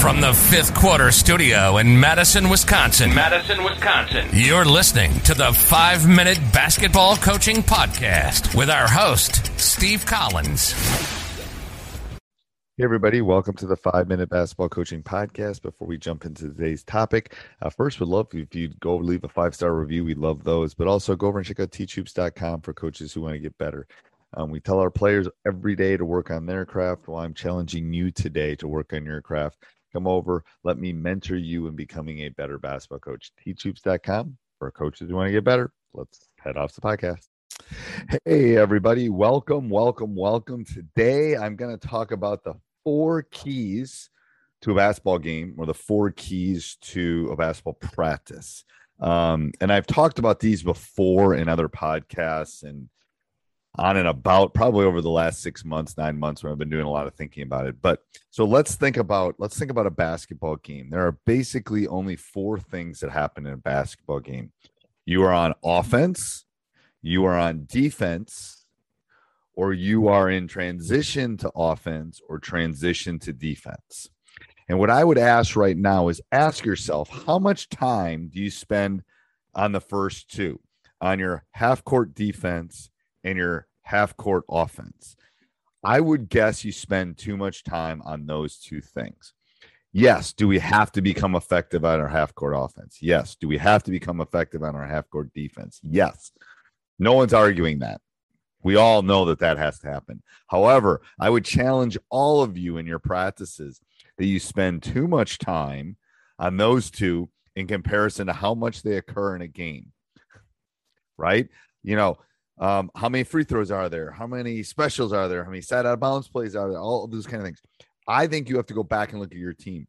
From the fifth quarter studio in Madison, Wisconsin. Madison, Wisconsin. You're listening to the five minute basketball coaching podcast with our host, Steve Collins. Hey, everybody. Welcome to the five minute basketball coaching podcast. Before we jump into today's topic, uh, first, we'd love if you'd go leave a five star review. We love those, but also go over and check out teachhoops.com for coaches who want to get better. Um, we tell our players every day to work on their craft. Well, I'm challenging you today to work on your craft. Come over, let me mentor you in becoming a better basketball coach. Teachhoops.com for coaches who want to get better. Let's head off the podcast. Hey, everybody. Welcome, welcome, welcome. Today, I'm going to talk about the four keys to a basketball game or the four keys to a basketball practice. Um, and I've talked about these before in other podcasts and on and about probably over the last six months, nine months when I've been doing a lot of thinking about it. But so let's think about let's think about a basketball game. There are basically only four things that happen in a basketball game. You are on offense, you are on defense, or you are in transition to offense or transition to defense. And what I would ask right now is ask yourself how much time do you spend on the first two, on your half court defense and your half court offense. I would guess you spend too much time on those two things. Yes. Do we have to become effective on our half court offense? Yes. Do we have to become effective on our half court defense? Yes. No one's arguing that. We all know that that has to happen. However, I would challenge all of you in your practices that you spend too much time on those two in comparison to how much they occur in a game. Right? You know, um, how many free throws are there? How many specials are there? How many side out of bounds plays are there? All of those kind of things. I think you have to go back and look at your team.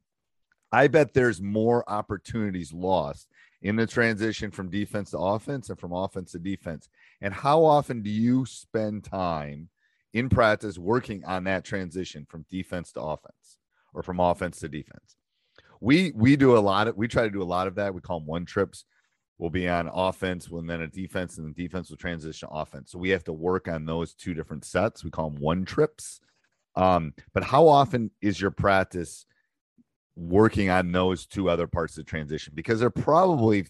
I bet there's more opportunities lost in the transition from defense to offense and from offense to defense. And how often do you spend time in practice working on that transition from defense to offense or from offense to defense? We we do a lot of we try to do a lot of that. We call them one trips will be on offense and then a defense and the defense will transition offense. So we have to work on those two different sets. We call them one trips. Um, but how often is your practice working on those two other parts of the transition? Because they're probably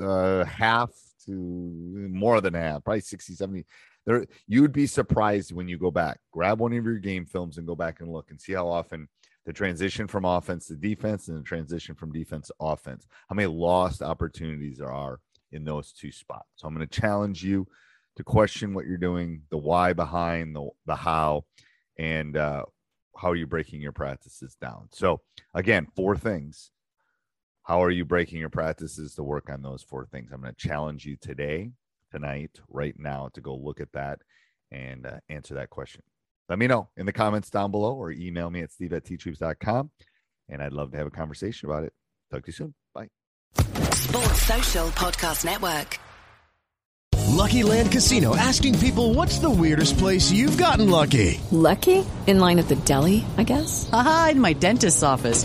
uh, half to more than half, probably 60, 70. There, you would be surprised when you go back, grab one of your game films and go back and look and see how often the transition from offense to defense and the transition from defense to offense. How many lost opportunities there are in those two spots. So I'm going to challenge you to question what you're doing, the why behind the the how, and uh, how are you breaking your practices down. So again, four things. How are you breaking your practices to work on those four things? I'm going to challenge you today, tonight, right now, to go look at that and uh, answer that question let me know in the comments down below or email me at steve at teachhoops.com. And I'd love to have a conversation about it. Talk to you soon. Bye. Sports Social Podcast Network. Lucky Land Casino asking people what's the weirdest place you've gotten lucky? Lucky? In line at the deli, I guess? Aha, in my dentist's office.